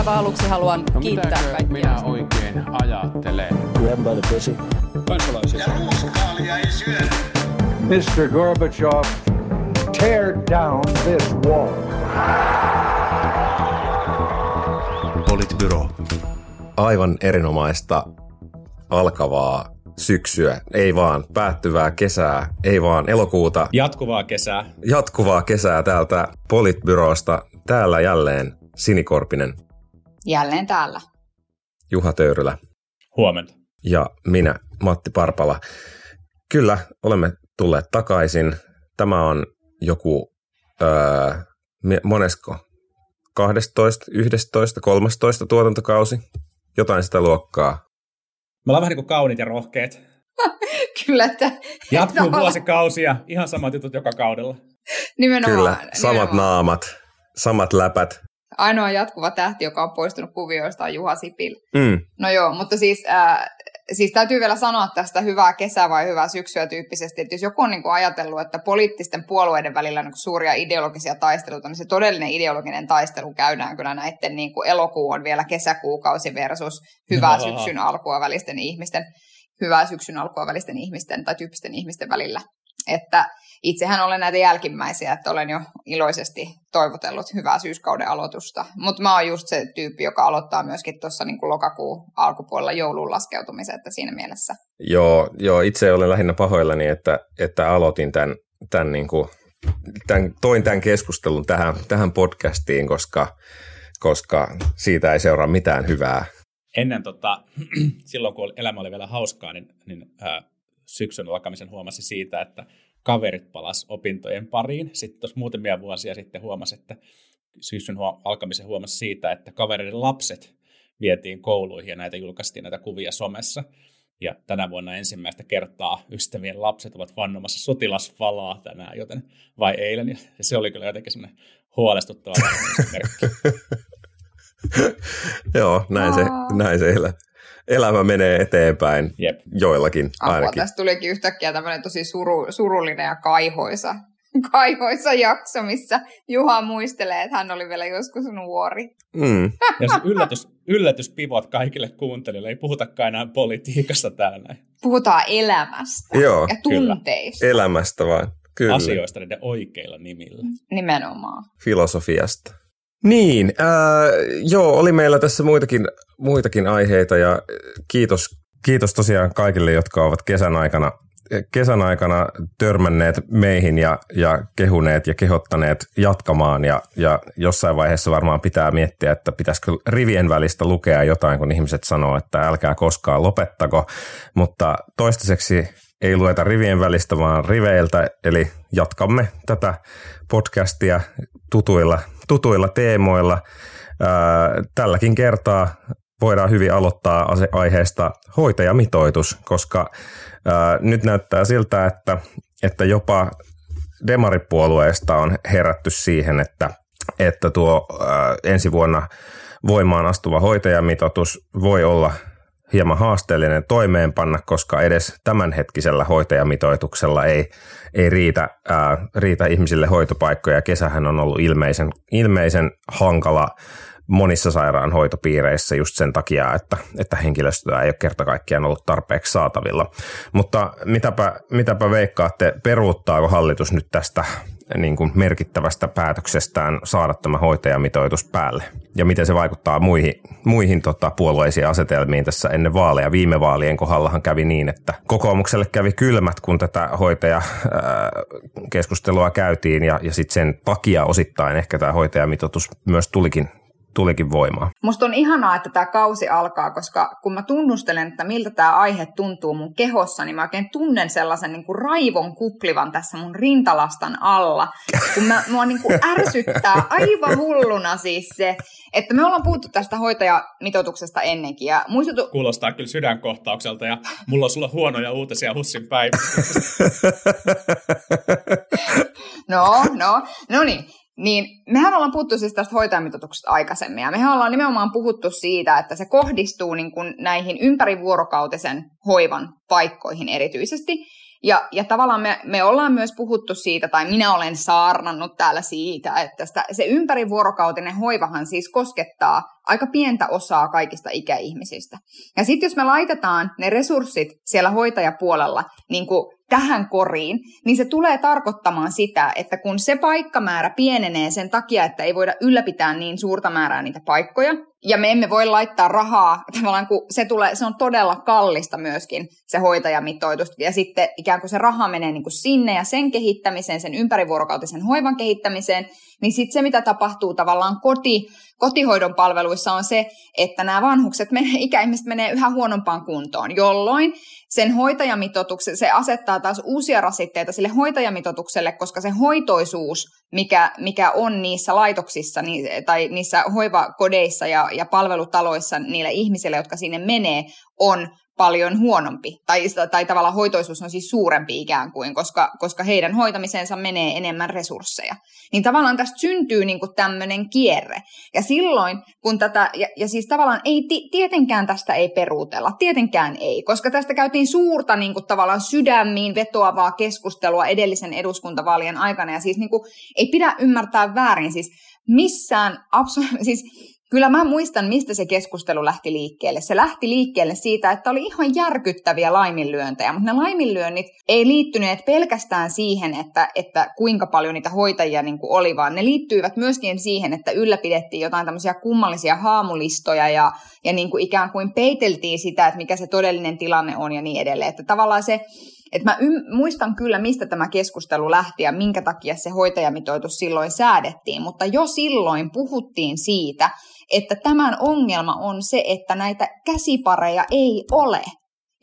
aivan aluksi haluan No kiittää kaikkia. minä oikein ajattelen? Grab by the pussy. Kansalaisia. Ja ruuskaalia ei syödä. Mr. Gorbachev, tear down this wall. Politbyro. Aivan erinomaista alkavaa syksyä, ei vaan päättyvää kesää, ei vaan elokuuta, Jatkuvaa kesää. jatkuvaa kesää täältä Politbyrosta. Täällä jälleen Sinikorpinen, Jälleen täällä. Juha Töyrylä Huomenta. ja minä, Matti Parpala. Kyllä, olemme tulleet takaisin. Tämä on joku öö, monesko? 12, 11, 13 tuotantokausi? Jotain sitä luokkaa. Me ollaan vähän niin kuin kauniit ja rohkeet. Kyllä, että Jatkuu No. vuosikausia, ihan samat jutut joka kaudella. nimenomaan. Kyllä, samat nimenomaan. naamat, samat läpät. Ainoa jatkuva tähti, joka on poistunut kuvioista, on Juha Sipil. Mm, No joo, mutta siis, äh, siis täytyy vielä sanoa tästä hyvää kesää vai hyvää syksyä tyyppisesti, että jos joku on niin kuin ajatellut, että poliittisten puolueiden välillä on niin suuria ideologisia taisteluita, niin se todellinen ideologinen taistelu käydään kyllä näiden niin kuin elokuu on vielä kesäkuukausi versus hyvää Jaa. syksyn alkua välisten ihmisten, hyvää syksyn alkua välisten ihmisten tai tyyppisten ihmisten välillä. Että itsehän olen näitä jälkimmäisiä, että olen jo iloisesti toivotellut hyvää syyskauden aloitusta. Mutta mä oon just se tyyppi, joka aloittaa myöskin tuossa niin lokakuun alkupuolella joulun laskeutumisen, että siinä mielessä. joo, joo, itse olen lähinnä pahoillani, että, että aloitin tämän, tämän, niin kuin, tämän, toin tämän keskustelun tähän, tähän podcastiin, koska, koska siitä ei seuraa mitään hyvää. Ennen tota, silloin kun elämä oli vielä hauskaa, niin, niin ää, syksyn alkamisen huomasi siitä, että kaverit palas opintojen pariin. Sitten tuossa muutamia vuosia sitten huomasi, että syksyn huo- alkamisen huomasi siitä, että kavereiden lapset vietiin kouluihin ja näitä julkaistiin näitä kuvia somessa. Ja tänä vuonna ensimmäistä kertaa ystävien lapset ovat vannomassa sotilasvalaa tänään, joten vai eilen. Ja se oli kyllä jotenkin semmoinen huolestuttava merkki. joo, näin se, näin se elä, elämä menee eteenpäin Jep. joillakin Apua, ainakin. tästä tulikin yhtäkkiä tämmöinen tosi suru, surullinen ja kaihoisa, kaihoisa jakso, missä Juha muistelee, että hän oli vielä joskus nuori. Mm, Ja se yllätys, yllätyspivot kaikille kuuntelijoille. Ei puhutakaan enää politiikasta täällä. Puhutaan elämästä Joo, ja tunteista elämästä vaan, kyllä. Asioista niiden oikeilla nimillä. nimenomaan. filosofiasta. Niin, ää, joo, oli meillä tässä muitakin, muitakin aiheita ja äh, kiitos, kiitos tosiaan kaikille, jotka ovat kesän aikana, kesän aikana törmänneet meihin ja, ja kehuneet ja kehottaneet jatkamaan ja, ja jossain vaiheessa varmaan pitää miettiä, että pitäisikö rivien välistä lukea jotain, kun ihmiset sanoo, että älkää koskaan lopettako, mutta toistaiseksi ei lueta rivien välistä, vaan riveiltä, eli jatkamme tätä podcastia tutuilla, tutuilla teemoilla. Tälläkin kertaa voidaan hyvin aloittaa aiheesta hoitajamitoitus, koska nyt näyttää siltä, että, että jopa demaripuolueesta on herätty siihen, että, että tuo ensi vuonna voimaan astuva hoitajamitoitus voi olla hieman haasteellinen toimeenpanna, koska edes tämänhetkisellä hoitajamitoituksella ei, ei riitä, ää, riitä ihmisille hoitopaikkoja. Kesähän on ollut ilmeisen, ilmeisen hankala monissa sairaanhoitopiireissä just sen takia, että, että henkilöstöä ei ole kerta kaikkiaan ollut tarpeeksi saatavilla. Mutta mitäpä, mitäpä veikkaatte, peruuttaako hallitus nyt tästä niin kuin merkittävästä päätöksestään saada tämä hoitajamitoitus päälle? Ja miten se vaikuttaa muihin, muihin tota, puolueisiin asetelmiin tässä ennen vaaleja? Viime vaalien kohdallahan kävi niin, että kokoomukselle kävi kylmät, kun tätä hoitajakeskustelua käytiin ja, ja sitten sen takia osittain ehkä tämä hoitajamitoitus myös tulikin, tulikin voimaan. Musta on ihanaa, että tämä kausi alkaa, koska kun mä tunnustelen, että miltä tämä aihe tuntuu mun kehossa, niin mä oikein tunnen sellaisen niin kuin raivon kuplivan tässä mun rintalastan alla. Kun mä, mua niin kuin ärsyttää aivan hulluna siis se, että me ollaan puhuttu tästä hoitajamitoituksesta ennenkin. Ja muistutu, Kuulostaa kyllä sydänkohtaukselta ja mulla on sulla huonoja uutisia Hussin päivä. No, no, no niin. Niin mehän ollaan puhuttu siis tästä hoitajamitoituksesta aikaisemmin, ja mehän ollaan nimenomaan puhuttu siitä, että se kohdistuu niin kuin näihin ympärivuorokautisen hoivan paikkoihin erityisesti, Ja, ja tavallaan me, me ollaan myös puhuttu siitä, tai minä olen saarnannut täällä siitä, että sitä, se ympärivuorokautinen hoivahan siis koskettaa aika pientä osaa kaikista ikäihmisistä. Ja sitten jos me laitetaan ne resurssit siellä hoitajapuolella niin kuin tähän koriin, niin se tulee tarkoittamaan sitä, että kun se paikkamäärä pienenee sen takia, että ei voida ylläpitää niin suurta määrää niitä paikkoja, ja me emme voi laittaa rahaa, tavallaan kun se, tulee, se on todella kallista myöskin se hoitajamitoitus, ja sitten ikään kuin se raha menee niin kuin sinne ja sen kehittämiseen, sen ympärivuorokautisen hoivan kehittämiseen, niin sitten se, mitä tapahtuu tavallaan koti, kotihoidon palveluissa on se, että nämä vanhukset, menee, ikäihmiset menee yhä huonompaan kuntoon, jolloin sen hoitajamitoituksen, se asettaa taas uusia rasitteita sille hoitajamitoitukselle, koska se hoitoisuus, mikä, mikä on niissä laitoksissa niin, tai niissä hoivakodeissa ja, ja palvelutaloissa niille ihmisille, jotka sinne menee, on paljon huonompi, tai, tai tavallaan hoitoisuus on siis suurempi ikään kuin, koska, koska heidän hoitamiseensa menee enemmän resursseja. Niin tavallaan tästä syntyy niin kuin tämmöinen kierre. Ja silloin, kun tätä, ja, ja siis tavallaan ei, tietenkään tästä ei peruutella, tietenkään ei, koska tästä käytiin suurta niin kuin tavallaan sydämiin vetoavaa keskustelua edellisen eduskuntavaalien aikana, ja siis niin kuin, ei pidä ymmärtää väärin, siis missään, abso- siis Kyllä mä muistan, mistä se keskustelu lähti liikkeelle. Se lähti liikkeelle siitä, että oli ihan järkyttäviä laiminlyöntejä, mutta ne laiminlyönnit ei liittyneet pelkästään siihen, että, että kuinka paljon niitä hoitajia niin kuin oli, vaan ne liittyivät myöskin siihen, että ylläpidettiin jotain tämmöisiä kummallisia haamulistoja ja, ja niin kuin ikään kuin peiteltiin sitä, että mikä se todellinen tilanne on ja niin edelleen. Että tavallaan se, et mä ym- muistan kyllä, mistä tämä keskustelu lähti ja minkä takia se hoitajamitoitus silloin säädettiin, mutta jo silloin puhuttiin siitä, että tämän ongelma on se, että näitä käsipareja ei ole.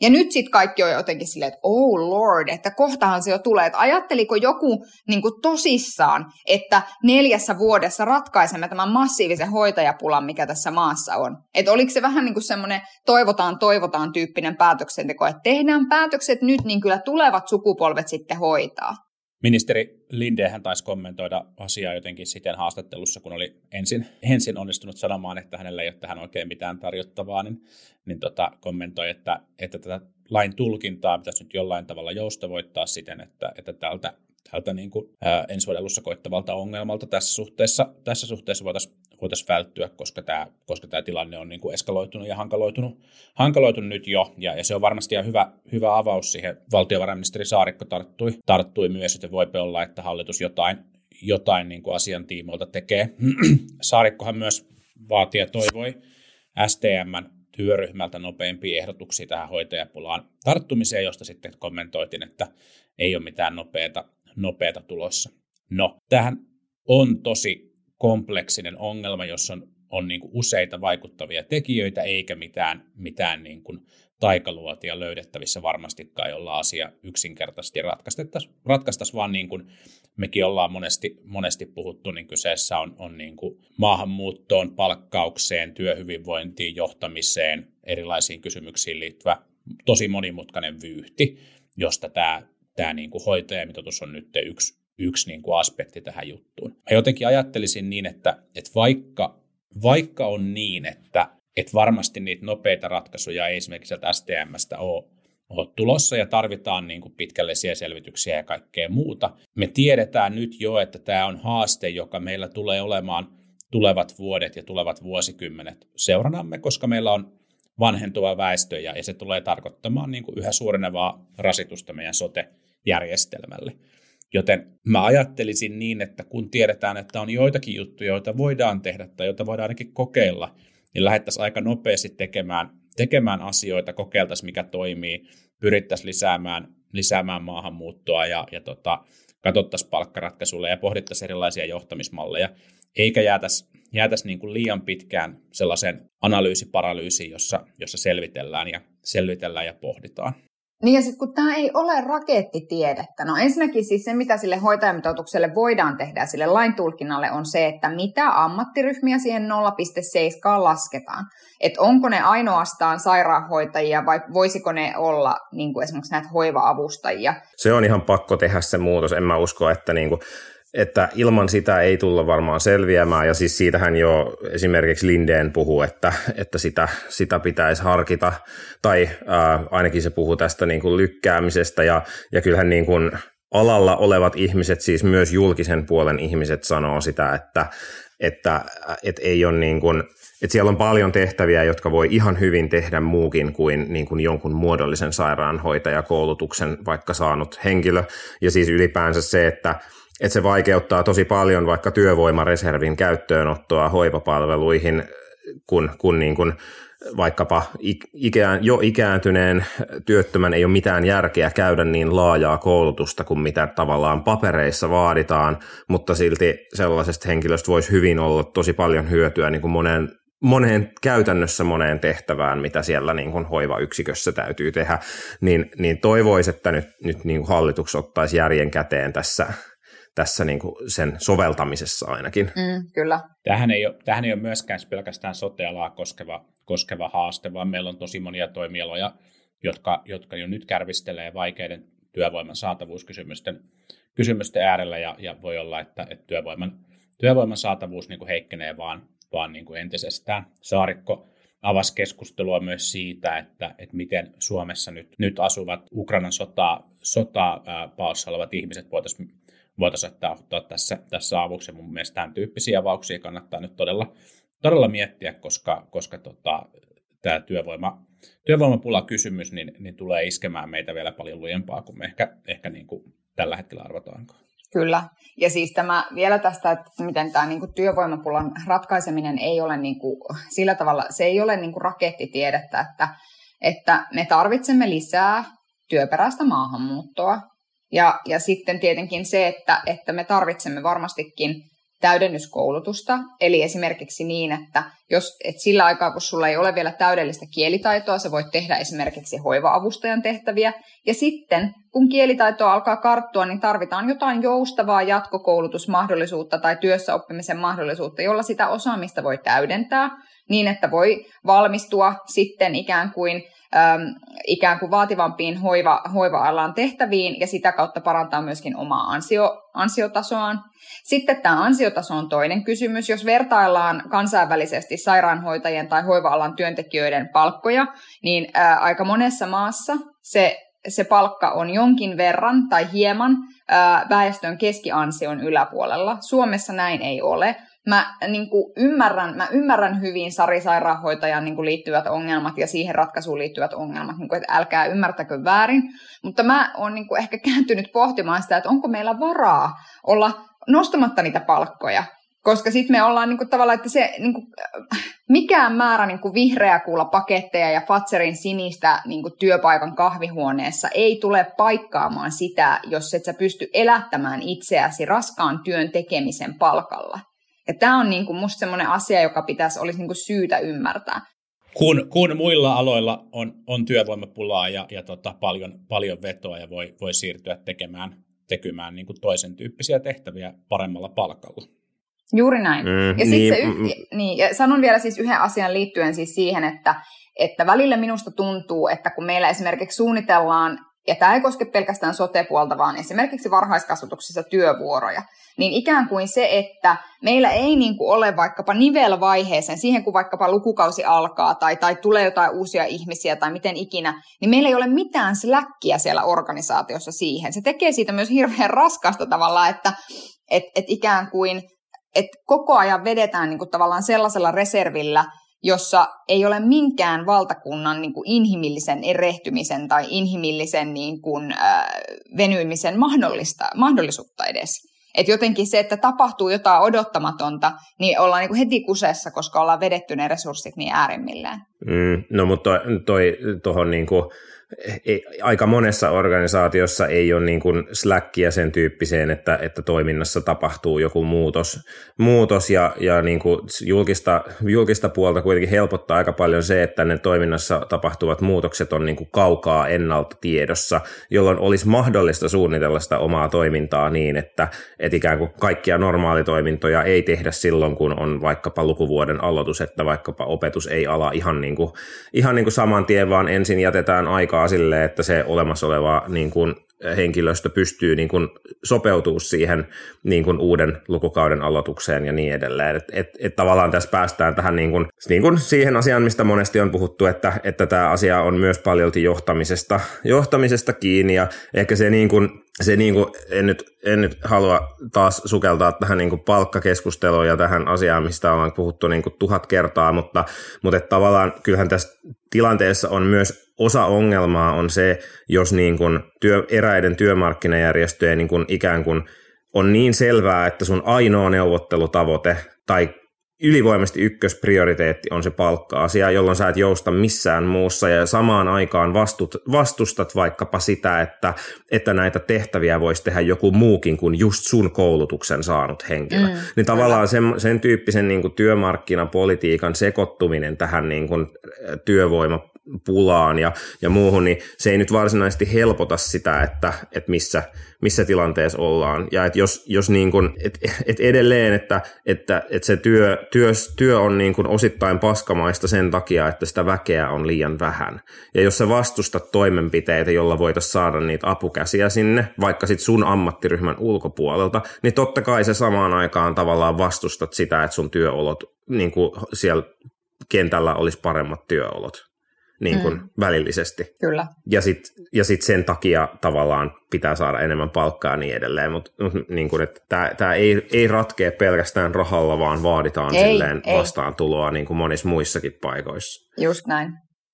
Ja nyt sitten kaikki on jotenkin silleen, että oh lord, että kohtahan se jo tulee. Että ajatteliko joku niin kuin tosissaan, että neljässä vuodessa ratkaisemme tämän massiivisen hoitajapulan, mikä tässä maassa on? Että oliko se vähän niin kuin semmoinen toivotaan, toivotaan tyyppinen päätöksenteko, että tehdään päätökset nyt, niin kyllä tulevat sukupolvet sitten hoitaa. Ministeri Lindehän taisi kommentoida asiaa jotenkin siten haastattelussa, kun oli ensin, ensin onnistunut sanomaan, että hänellä ei ole tähän oikein mitään tarjottavaa, niin, niin tota, kommentoi, että, että tätä lain tulkintaa pitäisi nyt jollain tavalla joustavoittaa siten, että, että tältä tältä niin kuin, ää, alussa koittavalta ongelmalta tässä suhteessa, tässä suhteessa voitaisiin voitais välttyä, koska tämä, koska tämä tilanne on niin kuin eskaloitunut ja hankaloitunut, hankaloitunut nyt jo, ja, ja se on varmasti ihan hyvä, hyvä avaus siihen. Valtiovarainministeri Saarikko tarttui, tarttui myös, että voi olla, että hallitus jotain, jotain niin kuin asian tiimoilta tekee. Saarikkohan myös vaatii ja toivoi STMn työryhmältä nopeampia ehdotuksia tähän hoitajapulaan tarttumiseen, josta sitten kommentoitiin, että ei ole mitään nopeata nopeata tulossa. No, tähän on tosi kompleksinen ongelma, jossa on, on niin kuin useita vaikuttavia tekijöitä, eikä mitään, mitään niin kuin taikaluotia löydettävissä varmastikaan, jolla asia yksinkertaisesti ratkaistaisiin, ratkaistaisi, vaan niin kuin mekin ollaan monesti, monesti puhuttu, niin kyseessä on, on niin kuin maahanmuuttoon, palkkaukseen, työhyvinvointiin, johtamiseen, erilaisiin kysymyksiin liittyvä tosi monimutkainen vyyhti, josta tämä tämä niin kuin hoitajamitoitus on nyt yksi, yksi niin kuin aspekti tähän juttuun. Mä jotenkin ajattelisin niin, että, että vaikka, vaikka on niin, että, että varmasti niitä nopeita ratkaisuja ei esimerkiksi sieltä STMstä ole, ole tulossa ja tarvitaan niin kuin pitkällisiä selvityksiä ja kaikkea muuta. Me tiedetään nyt jo, että tämä on haaste, joka meillä tulee olemaan tulevat vuodet ja tulevat vuosikymmenet seuranamme, koska meillä on vanhentuva väestö ja, ja se tulee tarkoittamaan niin kuin yhä suurenevaa rasitusta meidän sote järjestelmälle. Joten mä ajattelisin niin, että kun tiedetään, että on joitakin juttuja, joita voidaan tehdä tai joita voidaan ainakin kokeilla, niin lähdettäisiin aika nopeasti tekemään, tekemään asioita, kokeiltaisiin mikä toimii, pyrittäisiin lisäämään, lisäämään maahanmuuttoa ja, ja tota, katsottaisiin palkkaratkaisulle ja pohdittaisiin erilaisia johtamismalleja, eikä jäätäisi, jäätäisi niin kuin liian pitkään sellaisen analyysiparalyysiin, jossa, jossa selvitellään ja selvitellään ja pohditaan. Niin ja sitten kun tämä ei ole rakettitiedettä, no ensinnäkin siis se, mitä sille hoitajamitoitukselle voidaan tehdä sille lain tulkinnalle on se, että mitä ammattiryhmiä siihen 0,7 lasketaan. Että onko ne ainoastaan sairaanhoitajia vai voisiko ne olla niin kuin esimerkiksi näitä hoiva-avustajia. Se on ihan pakko tehdä se muutos. En mä usko, että niin kuin että ilman sitä ei tulla varmaan selviämään, ja siis siitähän jo esimerkiksi Lindeen puhuu, että, että sitä, sitä pitäisi harkita, tai ää, ainakin se puhuu tästä niin kuin lykkäämisestä, ja, ja kyllähän niin kuin alalla olevat ihmiset, siis myös julkisen puolen ihmiset sanoo sitä, että, että, että ei ole niin kuin, että siellä on paljon tehtäviä, jotka voi ihan hyvin tehdä muukin kuin, niin kuin jonkun muodollisen sairaanhoitajakoulutuksen vaikka saanut henkilö. Ja siis ylipäänsä se, että, että se vaikeuttaa tosi paljon vaikka työvoimareservin käyttöönottoa hoivapalveluihin, kun, kun niin kuin vaikkapa ikään, jo ikääntyneen työttömän ei ole mitään järkeä käydä niin laajaa koulutusta kuin mitä tavallaan papereissa vaaditaan, mutta silti sellaisesta henkilöstä voisi hyvin olla tosi paljon hyötyä niin kuin moneen, moneen käytännössä moneen tehtävään, mitä siellä niin kuin hoivayksikössä täytyy tehdä, niin, niin toivoisi, että nyt, nyt niin kuin hallitus ottaisi järjen käteen tässä, tässä niin kuin sen soveltamisessa ainakin. Mm, kyllä. Tähän ei, ole, tähän ei ole myöskään pelkästään sotealaa koskeva, koskeva haaste, vaan meillä on tosi monia toimialoja, jotka, jotka jo nyt kärvistelee vaikeiden työvoiman saatavuuskysymysten kysymysten äärellä, ja, ja voi olla, että, että työvoiman, työvoiman saatavuus niin kuin heikkenee vaan, vaan niin kuin entisestään. Saarikko avasi keskustelua myös siitä, että, että miten Suomessa nyt, nyt asuvat Ukrainan sotaa, sotaa paossa olevat ihmiset voitaisiin voitaisiin ottaa, ottaa tässä, tässä avuksi. Mun mielestä tämän tyyppisiä avauksia kannattaa nyt todella, todella miettiä, koska, koska tota, tämä työvoima, työvoimapula kysymys niin, niin tulee iskemään meitä vielä paljon lujempaa kuin me ehkä, ehkä niin kuin tällä hetkellä arvotaankaan. Kyllä. Ja siis tämä vielä tästä, että miten tämä niin kuin työvoimapulan ratkaiseminen ei ole niin kuin, sillä tavalla, se ei ole niin kuin rakettitiedettä, että, että me tarvitsemme lisää työperäistä maahanmuuttoa. Ja, ja sitten tietenkin se, että, että me tarvitsemme varmastikin täydennyskoulutusta, eli esimerkiksi niin, että jos et sillä aikaa, kun sulla ei ole vielä täydellistä kielitaitoa, sä voit tehdä esimerkiksi hoiva-avustajan tehtäviä, ja sitten kun kielitaitoa alkaa karttua, niin tarvitaan jotain joustavaa jatkokoulutusmahdollisuutta tai työssäoppimisen mahdollisuutta, jolla sitä osaamista voi täydentää, niin että voi valmistua sitten ikään kuin äm, ikään kuin vaativampiin hoiva, hoiva-alan tehtäviin ja sitä kautta parantaa myöskin omaa ansio, ansiotasoaan. Sitten tämä ansiotaso on toinen kysymys. Jos vertaillaan kansainvälisesti sairaanhoitajien tai hoiva-alan työntekijöiden palkkoja, niin ää, aika monessa maassa se se palkka on jonkin verran tai hieman ää, väestön keskiansion yläpuolella. Suomessa näin ei ole mä, niin kuin ymmärrän, mä ymmärrän hyvin Sari Sairaanhoitajan niin kuin liittyvät ongelmat ja siihen ratkaisuun liittyvät ongelmat, niin kuin, että älkää ymmärtäkö väärin, mutta mä oon niin kuin ehkä kääntynyt pohtimaan sitä, että onko meillä varaa olla nostamatta niitä palkkoja, koska sitten me ollaan niin kuin, tavallaan, että se niin kuin, mikään määrä niin kuin vihreä kuulla paketteja ja Fatserin sinistä niin kuin työpaikan kahvihuoneessa ei tule paikkaamaan sitä, jos et sä pysty elättämään itseäsi raskaan työn tekemisen palkalla. Ja tämä on niin kuin musta semmoinen asia, joka pitäisi, olisi niin kuin syytä ymmärtää. Kun, kun muilla aloilla on, on työvoimapulaa ja, ja tota, paljon, paljon vetoa ja voi, voi siirtyä tekemään, tekemään niin kuin toisen tyyppisiä tehtäviä paremmalla palkalla. Juuri näin. Mm, ja, niin, se y- niin, ja sanon vielä siis yhden asian liittyen siis siihen, että, että välillä minusta tuntuu, että kun meillä esimerkiksi suunnitellaan ja tämä ei koske pelkästään sote-puolta, vaan esimerkiksi varhaiskasvatuksessa työvuoroja, niin ikään kuin se, että meillä ei niin kuin ole vaikkapa nivelvaiheeseen, siihen kun vaikkapa lukukausi alkaa tai, tai tulee jotain uusia ihmisiä tai miten ikinä, niin meillä ei ole mitään släkkiä siellä organisaatiossa siihen. Se tekee siitä myös hirveän raskasta tavalla, että et, et ikään kuin et koko ajan vedetään niin kuin tavallaan sellaisella reservillä, jossa ei ole minkään valtakunnan niin kuin inhimillisen erehtymisen tai inhimillisen niin kuin, äh, venyymisen mahdollista, mahdollisuutta edes. Et jotenkin se, että tapahtuu jotain odottamatonta, niin ollaan niin kuin heti kusessa, koska ollaan vedetty ne resurssit niin äärimmilleen. Mm, no mutta toi, toi, niin kuin ei, aika monessa organisaatiossa ei ole niin kuin slackia sen tyyppiseen, että, että toiminnassa tapahtuu joku muutos, muutos ja, ja niin kuin julkista, julkista puolta kuitenkin helpottaa aika paljon se, että ne toiminnassa tapahtuvat muutokset on niin kuin kaukaa ennalta tiedossa, jolloin olisi mahdollista suunnitella sitä omaa toimintaa niin, että, että ikään kuin kaikkia normaalitoimintoja ei tehdä silloin, kun on vaikkapa lukuvuoden aloitus, että vaikkapa opetus ei ala ihan, niin kuin, ihan niin kuin saman tien, vaan ensin jätetään aikaa aikaa silleen, että se olemassa oleva niin kuin henkilöstö pystyy niin kuin sopeutumaan siihen niin kuin uuden lukukauden aloitukseen ja niin edelleen. Et, et, et tavallaan tässä päästään tähän niin kuin, niin kuin siihen asiaan, mistä monesti on puhuttu, että, että tämä asia on myös paljolti johtamisesta, johtamisesta kiinni ja ehkä se niin kuin, se niin kuin, en, nyt, en nyt halua taas sukeltaa tähän niin kuin palkkakeskusteluun ja tähän asiaan, mistä ollaan puhuttu niin kuin tuhat kertaa, mutta, mutta tavallaan kyllähän tässä tilanteessa on myös osa ongelmaa on se, jos niin kuin työ, eräiden työmarkkinajärjestöjen niin kuin ikään kuin on niin selvää, että sun ainoa neuvottelutavoite tai ylivoimaisesti ykkösprioriteetti on se palkka-asia, jolloin sä et jousta missään muussa ja samaan aikaan vastut, vastustat vaikkapa sitä, että, että näitä tehtäviä voisi tehdä joku muukin kuin just sun koulutuksen saanut henkilö. Mm, niin tavallaan sen, sen tyyppisen niin kuin työmarkkinapolitiikan sekoittuminen tähän niin kuin työvoima pulaan ja, ja muuhun, niin se ei nyt varsinaisesti helpota sitä, että, että missä, missä tilanteessa ollaan. Ja että jos, jos niin kuin, et, et edelleen, että, että, että se työ, työ, työ on niin kuin osittain paskamaista sen takia, että sitä väkeä on liian vähän. Ja jos sä vastustat toimenpiteitä, jolla voitaisiin saada niitä apukäsiä sinne, vaikka sit sun ammattiryhmän ulkopuolelta, niin totta kai se samaan aikaan tavallaan vastustat sitä, että sun työolot niin kuin siellä kentällä olisi paremmat työolot niin kuin mm. välillisesti. Kyllä. Ja sitten ja sit sen takia tavallaan pitää saada enemmän palkkaa ja niin edelleen, mutta niin kuin, tämä ei, ei ratkea pelkästään rahalla, vaan vaaditaan ei, silleen ei. vastaantuloa niin kuin monissa muissakin paikoissa. Just näin,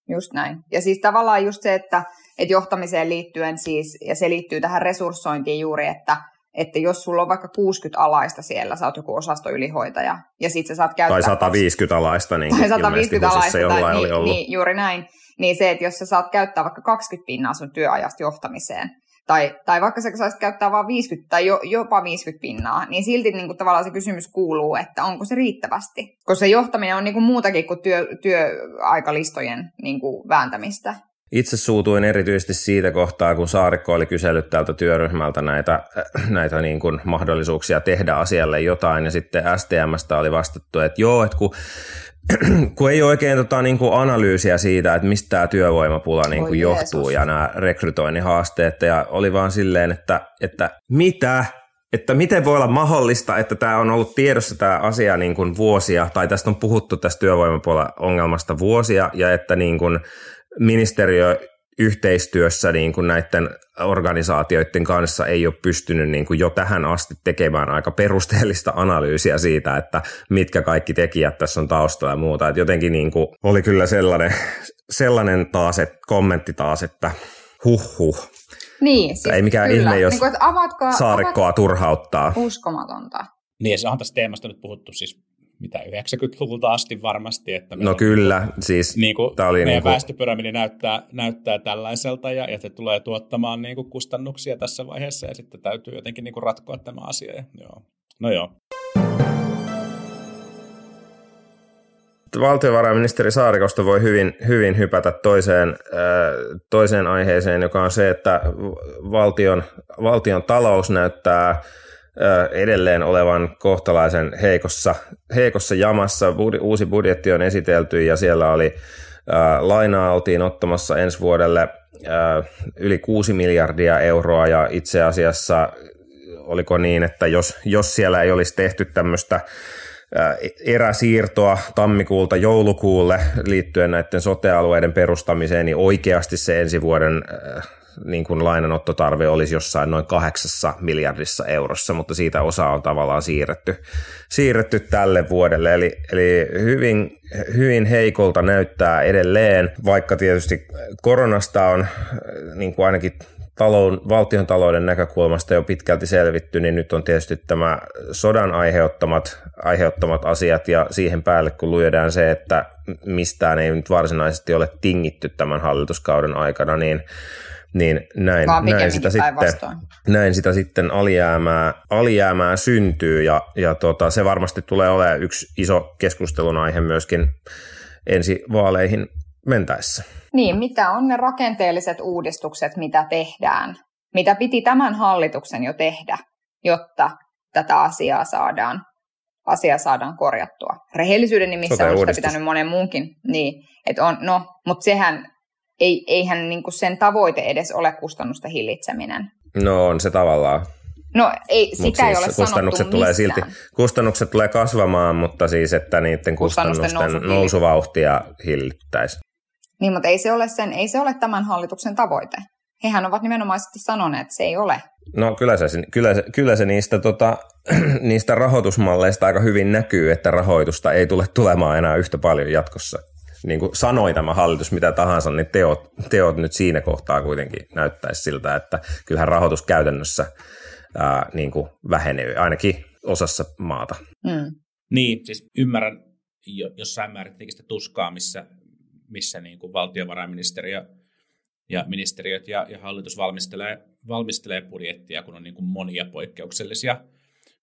just näin. Ja siis tavallaan just se, että, että johtamiseen liittyen siis, ja se liittyy tähän resurssointiin juuri, että että jos sulla on vaikka 60 alaista siellä, sä oot joku osastoylihoitaja, ja sit sä saat käyttää... Tai 150 alaista, niin tai 150 alaista, tai, niin, oli ollut. Niin, juuri näin. Niin se, että jos sä saat käyttää vaikka 20 pinnaa sun työajasta johtamiseen, tai, tai vaikka sä saisit käyttää vain 50 tai jo, jopa 50 pinnaa, niin silti niin kuin, tavallaan se kysymys kuuluu, että onko se riittävästi. Koska se johtaminen on niin kuin muutakin kuin työ, työaikalistojen niin kuin vääntämistä. Itse suutuin erityisesti siitä kohtaa, kun Saarikko oli kysellyt tältä työryhmältä näitä, äh, näitä niin kuin mahdollisuuksia tehdä asialle jotain, ja sitten STMstä oli vastattu, että joo, että kun kun ei oikein tota, niin kuin analyysiä siitä, että mistä tämä työvoimapula niin kuin johtuu ja nämä rekrytoinnin haasteet. Ja oli vaan silleen, että, että mitä? Että miten voi olla mahdollista, että tämä on ollut tiedossa tämä asia niin kuin vuosia, tai tästä on puhuttu tästä työvoimapuolen ongelmasta vuosia, ja että niin kuin ministeriö yhteistyössä niin kuin näiden organisaatioiden kanssa ei ole pystynyt niin kuin jo tähän asti tekemään aika perusteellista analyysiä siitä, että mitkä kaikki tekijät tässä on taustalla ja muuta. Et jotenkin niin kuin oli kyllä sellainen, sellainen taas, että kommentti taas, että huh huh. Niin, siis ei mikään kyllä. ihme, jos niin kuin, avatko, saarikkoa avat... turhauttaa. Uskomatonta. Niin, se on tästä teemasta nyt puhuttu siis mitä 90-luvulta asti varmasti. Että no kyllä, siis niin kuin, tämä oli meidän niin kuin... väestöpyramidi näyttää, näyttää tällaiselta ja, ja se tulee tuottamaan niin kuin kustannuksia tässä vaiheessa ja sitten täytyy jotenkin niin kuin ratkoa tämä asia. Ja, joo. No joo. valtiovarainministeri Saarikosta voi hyvin, hyvin hypätä toiseen, toiseen aiheeseen, joka on se, että valtion, valtion talous näyttää edelleen olevan kohtalaisen heikossa, heikossa jamassa. Uusi budjetti on esitelty ja siellä oli lainaa oltiin ottamassa ensi vuodelle yli 6 miljardia euroa ja itse asiassa oliko niin, että jos, jos siellä ei olisi tehty tämmöistä eräsiirtoa tammikuulta joulukuulle liittyen näiden sotealueiden perustamiseen, niin oikeasti se ensi vuoden niin kuin lainanottotarve olisi jossain noin kahdeksassa miljardissa eurossa, mutta siitä osa on tavallaan siirretty, siirretty tälle vuodelle. Eli, eli hyvin, hyvin heikolta näyttää edelleen, vaikka tietysti koronasta on niin kuin ainakin talouden, valtion talouden näkökulmasta jo pitkälti selvitty, niin nyt on tietysti tämä sodan aiheuttamat, aiheuttamat asiat ja siihen päälle kun lyödään se, että mistään ei nyt varsinaisesti ole tingitty tämän hallituskauden aikana, niin niin näin, näin, sitä, sitten, näin sitä sitten alijäämää, alijäämää syntyy ja, ja tota, se varmasti tulee olemaan yksi iso keskustelun aihe myöskin ensi vaaleihin mentäessä. Niin, mitä on ne rakenteelliset uudistukset, mitä tehdään? Mitä piti tämän hallituksen jo tehdä, jotta tätä asiaa saadaan, asia saadaan korjattua? Rehellisyyden nimissä on sitä pitänyt monen muunkin. Niin, että on, no, mutta sehän ei, eihän niin kuin sen tavoite edes ole kustannusten hillitseminen. No on se tavallaan. No ei, sitä Mut ei siis ole kustannukset tulee silti, kustannukset tulee kasvamaan, mutta siis että niiden Kustannusten kustannusten, nousu nousuvauhtia hillittäisi. Niin, mutta ei se, ole sen, ei se ole tämän hallituksen tavoite. Hehän ovat nimenomaisesti sanoneet, että se ei ole. No kyllä se, kyllä se, kyllä se niistä, tota, niistä rahoitusmalleista aika hyvin näkyy, että rahoitusta ei tule tulemaan enää yhtä paljon jatkossa. Niin kuin sanoi tämä hallitus mitä tahansa, niin teot, teot nyt siinä kohtaa kuitenkin näyttäisi siltä, että kyllähän rahoitus käytännössä ää, niin kuin vähenee, ainakin osassa maata. Mm. Niin, siis ymmärrän jo, jossain määrin tietenkin sitä tuskaa, missä, missä niin kuin valtiovarainministeriö ja ministeriöt ja, ja hallitus valmistelee, valmistelee budjettia, kun on niin kuin monia poikkeuksellisia,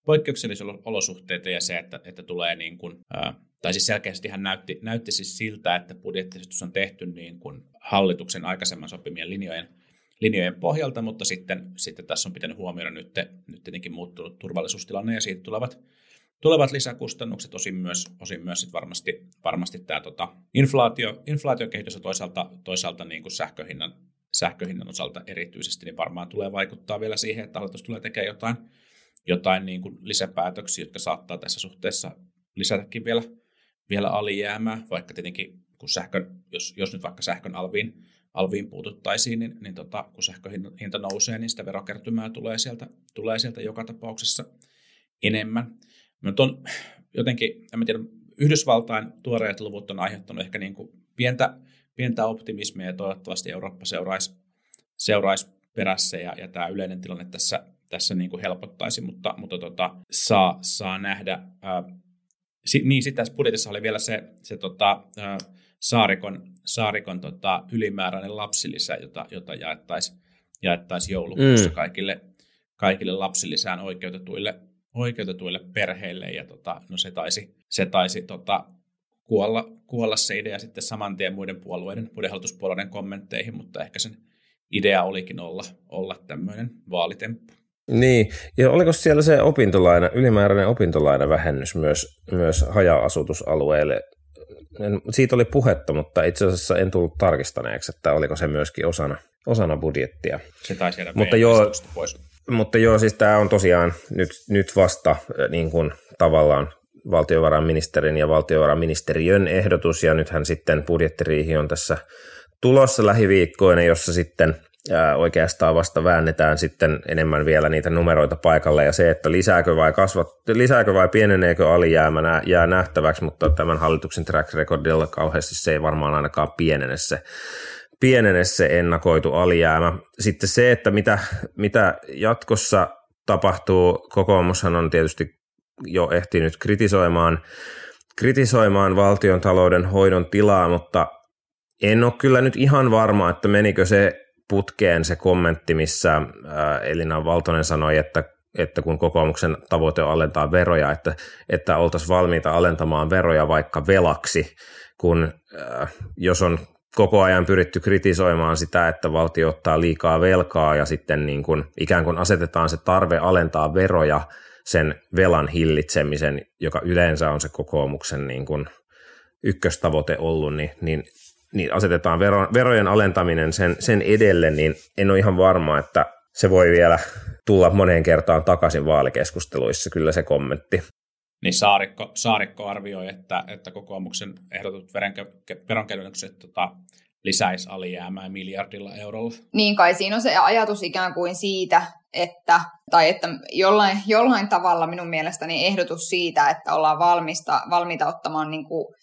poikkeuksellisia olosuhteita ja se, että, että tulee niin kuin, ää, tai siis selkeästi hän näytti, näytti siis siltä, että budjettiesitys on tehty niin kuin hallituksen aikaisemman sopimien linjojen, linjojen pohjalta, mutta sitten, sitten tässä on pitänyt huomioida nyt, nyt tietenkin muuttunut turvallisuustilanne ja siitä tulevat, tulevat lisäkustannukset, osin myös, osin myös sit varmasti, varmasti tämä tota, inflaatio, inflaatiokehitys ja toisaalta, toisaalta niin kuin sähköhinnan, sähköhinnan osalta erityisesti, niin varmaan tulee vaikuttaa vielä siihen, että hallitus tulee tekemään jotain, jotain niin kuin lisäpäätöksiä, jotka saattaa tässä suhteessa lisätäkin vielä, vielä alijäämää, vaikka tietenkin kun sähkön, jos, jos nyt vaikka sähkön alviin, alviin puututtaisiin, niin, niin tota, kun sähkön hinta nousee, niin sitä verokertymää tulee sieltä, tulee sieltä joka tapauksessa enemmän. Mutta on jotenkin, en tiedä, Yhdysvaltain tuoreet luvut on aiheuttanut ehkä niin kuin pientä, pientä optimismia ja toivottavasti Eurooppa seuraisi, seuraisi perässä ja, ja tämä yleinen tilanne tässä, tässä niin kuin helpottaisi, mutta, mutta tota, saa, saa nähdä. Si, niin, sitten tässä budjetissa oli vielä se, se tota, Saarikon, Saarikon tota, ylimääräinen lapsilisä, jota, jota jaettaisiin jaettaisi joulukuussa mm. kaikille, kaikille lapsilisään oikeutetuille oikeutetuille perheille ja tota, no se taisi, se taisi tota, kuolla, kuolla se idea sitten saman tien muiden puolueiden, muiden hallituspuolueiden kommentteihin, mutta ehkä sen idea olikin olla, olla tämmöinen vaalitemppu. Niin, ja oliko siellä se opintolaina, ylimääräinen opintolainavähennys myös, myös haja-asutusalueille? En, siitä oli puhetta, mutta itse asiassa en tullut tarkistaneeksi, että oliko se myöskin osana, osana budjettia. Se taisi mutta joo, pois mutta joo, siis tämä on tosiaan nyt, nyt vasta niin kuin tavallaan valtiovarainministerin ja valtiovarainministeriön ehdotus, ja nythän sitten budjettiriihi on tässä tulossa lähiviikkoina, jossa sitten oikeastaan vasta väännetään sitten enemmän vielä niitä numeroita paikalle, ja se, että lisääkö vai, kasvat, lisääkö vai pieneneekö alijäämä jää nähtäväksi, mutta tämän hallituksen track recordilla kauheasti se ei varmaan ainakaan pienene se pienene se ennakoitu alijäämä. Sitten se, että mitä, mitä jatkossa tapahtuu, kokoomushan on tietysti jo ehtinyt kritisoimaan, kritisoimaan valtion talouden hoidon tilaa, mutta en ole kyllä nyt ihan varma, että menikö se putkeen se kommentti, missä Elina Valtonen sanoi, että että kun kokoomuksen tavoite on alentaa veroja, että, että oltaisiin valmiita alentamaan veroja vaikka velaksi, kun äh, jos on koko ajan pyritty kritisoimaan sitä, että valtio ottaa liikaa velkaa ja sitten niin kuin ikään kuin asetetaan se tarve alentaa veroja sen velan hillitsemisen, joka yleensä on se kokoomuksen niin kuin ykköstavoite ollut, niin, niin, niin asetetaan vero, verojen alentaminen sen, sen edelle, niin en ole ihan varma, että se voi vielä tulla moneen kertaan takaisin vaalikeskusteluissa, kyllä se kommentti niin Saarikko, Saarikko arvioi, että, että kokoomuksen ehdotut veronkevennykset tota, lisäisi alijäämää miljardilla eurolla. Niin kai siinä on se ajatus ikään kuin siitä, että, tai että jollain, jollain tavalla minun mielestäni ehdotus siitä, että ollaan valmista, valmiita ottamaan niin kuin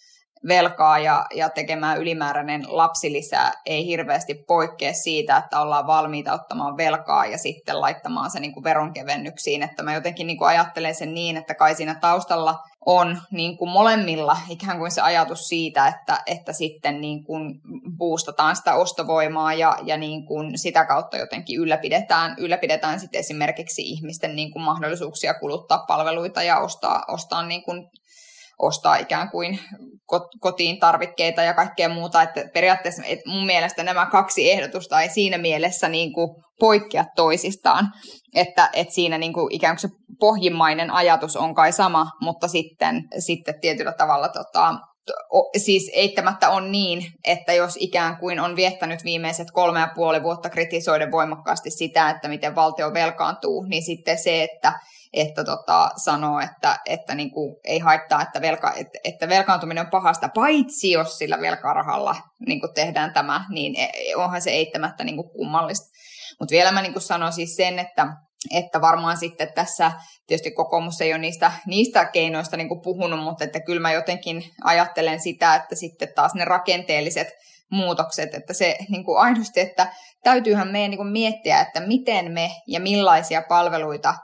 velkaa ja, ja tekemään ylimääräinen lapsilisä ei hirveästi poikkea siitä, että ollaan valmiita ottamaan velkaa ja sitten laittamaan se niin kuin veronkevennyksiin. Että mä jotenkin niin kuin ajattelen sen niin, että kai siinä taustalla on niin kuin molemmilla ikään kuin se ajatus siitä, että, että sitten niin kuin boostataan sitä ostovoimaa ja, ja niin kuin sitä kautta jotenkin ylläpidetään, ylläpidetään sitten esimerkiksi ihmisten niin kuin mahdollisuuksia kuluttaa palveluita ja ostaa, ostaa niin kuin ostaa ikään kuin kotiin tarvikkeita ja kaikkea muuta. Että periaatteessa et mun mielestä nämä kaksi ehdotusta ei siinä mielessä niin kuin poikkea toisistaan, että, että siinä niin kuin ikään kuin se pohjimmainen ajatus on kai sama, mutta sitten, sitten tietyllä tavalla tota, siis eittämättä on niin, että jos ikään kuin on viettänyt viimeiset kolme ja puoli vuotta kritisoiden voimakkaasti sitä, että miten valtio velkaantuu, niin sitten se, että että tota, sanoo, että, että niin kuin ei haittaa, että, velka, että, että velkaantuminen on pahasta, paitsi jos sillä velkarahalla niin kuin tehdään tämä, niin e, onhan se eittämättä niin kuin kummallista. Mutta vielä mä niin kuin sanon siis sen, että, että varmaan sitten tässä, tietysti kokoomus ei ole niistä, niistä keinoista niin kuin puhunut, mutta että kyllä mä jotenkin ajattelen sitä, että sitten taas ne rakenteelliset muutokset, että se niin kuin aidosti, että täytyyhän meidän niin kuin miettiä, että miten me ja millaisia palveluita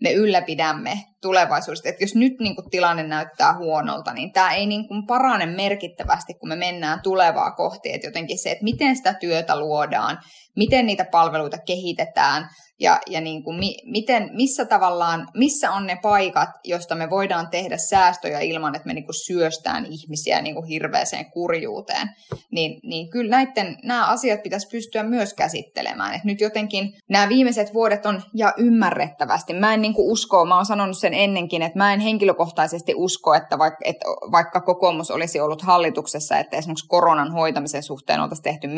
me ylläpidämme tulevaisuudesta. Että jos nyt niin kuin, tilanne näyttää huonolta, niin tämä ei niin kuin, parane merkittävästi, kun me mennään tulevaa kohti. Että jotenkin se, että miten sitä työtä luodaan, miten niitä palveluita kehitetään ja, ja niin kuin, mi, miten, missä tavallaan, missä on ne paikat, joista me voidaan tehdä säästöjä ilman, että me niin kuin syöstään ihmisiä niin kuin hirveäseen kurjuuteen. Niin, niin kyllä näiden, nämä asiat pitäisi pystyä myös käsittelemään. Et nyt jotenkin nämä viimeiset vuodet on, ja ymmärrettävästi, mä en niin kuin usko, mä oon sanonut sen ennenkin, että mä en henkilökohtaisesti usko, että vaikka, että vaikka kokoomus olisi ollut hallituksessa, että esimerkiksi koronan hoitamisen suhteen oltaisiin tehty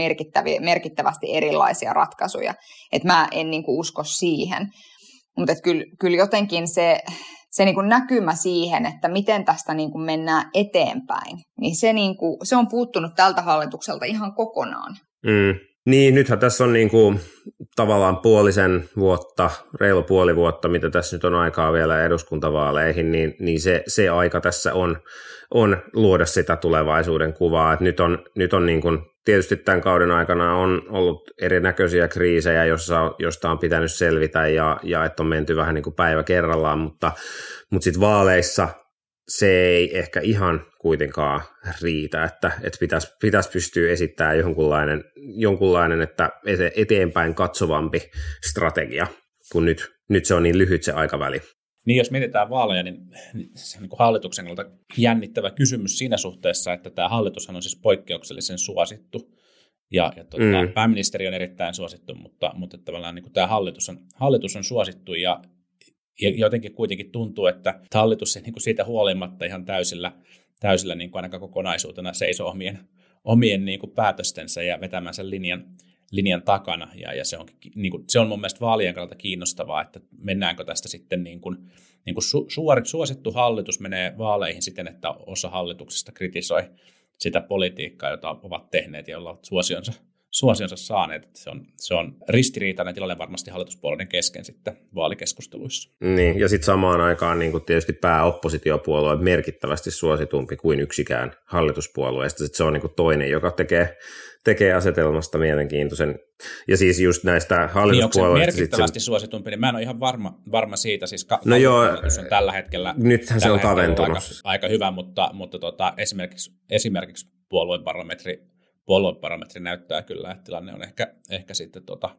merkittävästi erilaisia ratkaisuja. Että mä en niin kuin usko siihen. Mutta kyllä, kyllä jotenkin se, se niin kuin näkymä siihen, että miten tästä niin kuin mennään eteenpäin, niin se, niin kuin, se on puuttunut tältä hallitukselta ihan kokonaan. Mm. Niin, nythän tässä on niin kuin, tavallaan puolisen vuotta, reilu puoli vuotta, mitä tässä nyt on aikaa vielä eduskuntavaaleihin, niin, niin se, se aika tässä on, on luoda sitä tulevaisuuden kuvaa. Et nyt on, nyt on niin kuin, tietysti tämän kauden aikana on ollut erinäköisiä kriisejä, jossa, josta on pitänyt selvitä ja, ja että on menty vähän niin kuin päivä kerrallaan, mutta, mutta sitten vaaleissa se ei ehkä ihan kuitenkaan riitä, että, että pitäisi, pitäisi pystyä esittämään jonkunlainen, jonkunlainen että eteenpäin katsovampi strategia, kun nyt, nyt se on niin lyhyt se aikaväli. Niin, jos mietitään vaaleja, niin se on niin hallituksen kannalta jännittävä kysymys siinä suhteessa, että tämä hallitushan on siis poikkeuksellisen suosittu. Ja, ja tuota, mm. pääministeri on erittäin suosittu, mutta, mutta tavallaan niin kuin tämä hallitus on, hallitus on suosittu ja, ja jotenkin kuitenkin tuntuu, että hallitus niin kuin siitä huolimatta ihan täysillä, täysillä niin kuin ainakaan kokonaisuutena seisoo omien, omien niin kuin päätöstensä ja vetämänsä linjan, linjan takana, ja, ja se, on, niin kuin, se on mun mielestä vaalien kannalta kiinnostavaa, että mennäänkö tästä sitten niin kuin, niin kuin su, suori, suosittu hallitus menee vaaleihin siten, että osa hallituksesta kritisoi sitä politiikkaa, jota ovat tehneet ja ovat suosionsa, suosionsa saaneet. Että se, on, se on ristiriitainen tilanne varmasti hallituspuolueiden kesken sitten vaalikeskusteluissa. Niin, ja sitten samaan aikaan niin tietysti pääoppositiopuolue on merkittävästi suositumpi kuin yksikään hallituspuolueesta. Sitten se on niin toinen, joka tekee tekee asetelmasta mielenkiintoisen. Ja siis just näistä hallituspuolueista... Niin merkittävästi se... suositumpi, niin mä en ole ihan varma, varma siitä. Siis ka- no joo, on tällä hetkellä, nythän se on kaventunut. Aika, aika, hyvä, mutta, mutta tota, esimerkiksi, esimerkiksi puoluebarometri, puoluebarometri näyttää kyllä, että tilanne on ehkä, ehkä sitten tota,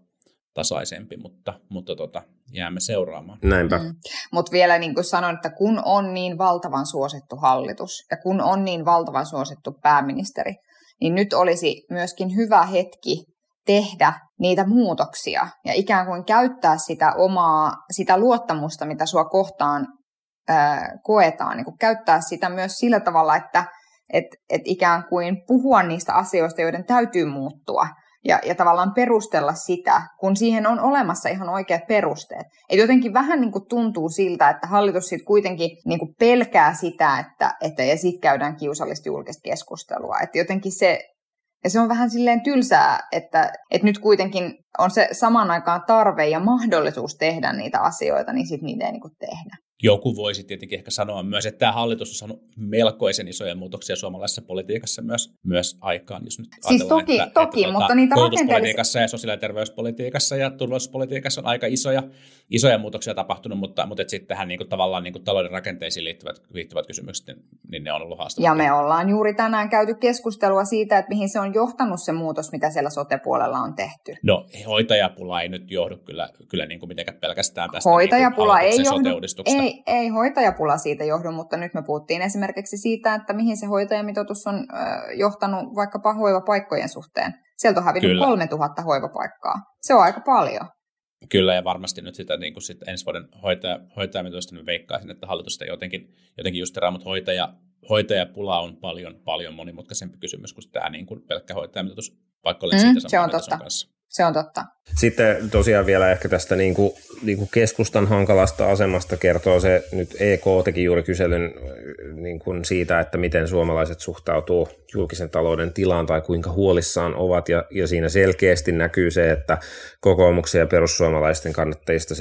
tasaisempi, mutta, mutta tota, jäämme seuraamaan. Näinpä. Mm. Mutta vielä niin kuin sanoin, että kun on niin valtavan suosittu hallitus ja kun on niin valtavan suosittu pääministeri, niin nyt olisi myöskin hyvä hetki tehdä niitä muutoksia ja ikään kuin käyttää sitä omaa, sitä luottamusta, mitä sua kohtaan ää, koetaan, niin kuin käyttää sitä myös sillä tavalla, että et, et ikään kuin puhua niistä asioista, joiden täytyy muuttua ja, ja tavallaan perustella sitä, kun siihen on olemassa ihan oikeat perusteet. Et jotenkin vähän niin kuin tuntuu siltä, että hallitus sitten kuitenkin niin kuin pelkää sitä, että, että ja sitten käydään kiusallista julkista keskustelua. Et jotenkin se, ja se on vähän silleen tylsää, että, että nyt kuitenkin on se saman aikaan tarve ja mahdollisuus tehdä niitä asioita, niin sitten niitä ei niin kuin tehdä joku voisi tietenkin ehkä sanoa myös, että tämä hallitus on saanut melkoisen isoja muutoksia suomalaisessa politiikassa myös, myös aikaan. Jos nyt siis toki, että, toki että, mutta tuota, niitä koulutuspolitiikassa ja sosiaali- ja terveyspolitiikassa ja turvallisuuspolitiikassa on aika isoja, isoja muutoksia tapahtunut, mutta, mutta et sitten tähän niin kuin, tavallaan niin kuin talouden rakenteisiin liittyvät, liittyvät kysymykset, niin, niin ne on ollut haastavia. Ja me ollaan juuri tänään käyty keskustelua siitä, että mihin se on johtanut se muutos, mitä siellä sote-puolella on tehty. No hoitajapula ei nyt johdu kyllä, kyllä niin kuin mitenkään pelkästään tästä Hoitajapula niin ei johdu, ei, ei, ei hoitajapula siitä johdu, mutta nyt me puhuttiin esimerkiksi siitä, että mihin se hoitajamitoitus on johtanut vaikkapa hoivapaikkojen suhteen. Sieltä on hävinnyt 3000 hoivapaikkaa. Se on aika paljon. Kyllä, ja varmasti nyt sitä niin kuin sit ensi vuoden hoitaja, hoitajamitoista niin veikkaisin, että hallitusta jotenkin, jotenkin just mutta hoitaja, hoitajapula on paljon, paljon monimutkaisempi kysymys kuin tämä niin kuin pelkkä hoitajamitoitus, vaikka olen mm, siitä se on totta. Kanssa. Se on totta. Sitten tosiaan vielä ehkä tästä niin kuin, niin kuin keskustan hankalasta asemasta kertoo se, nyt EK teki juuri kyselyn niin kuin siitä, että miten suomalaiset suhtautuu julkisen talouden tilaan tai kuinka huolissaan ovat, ja, ja siinä selkeästi näkyy se, että kokoomuksen ja perussuomalaisten kannattajista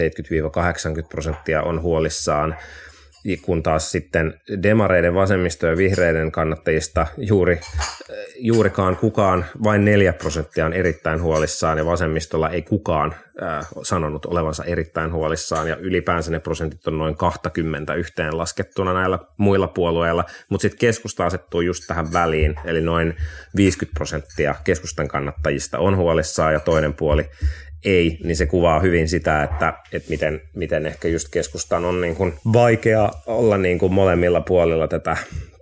70-80 prosenttia on huolissaan kun taas sitten demareiden, vasemmisto- ja vihreiden kannattajista juuri, juurikaan kukaan, vain 4 prosenttia on erittäin huolissaan ja vasemmistolla ei kukaan äh, sanonut olevansa erittäin huolissaan. Ja ylipäänsä ne prosentit on noin 20 yhteen laskettuna näillä muilla puolueilla, mutta sitten keskusta asettuu just tähän väliin, eli noin 50 prosenttia keskustan kannattajista on huolissaan ja toinen puoli ei, niin se kuvaa hyvin sitä, että, että miten, miten ehkä just keskustan on niin kuin vaikea olla niin kuin molemmilla puolilla tätä,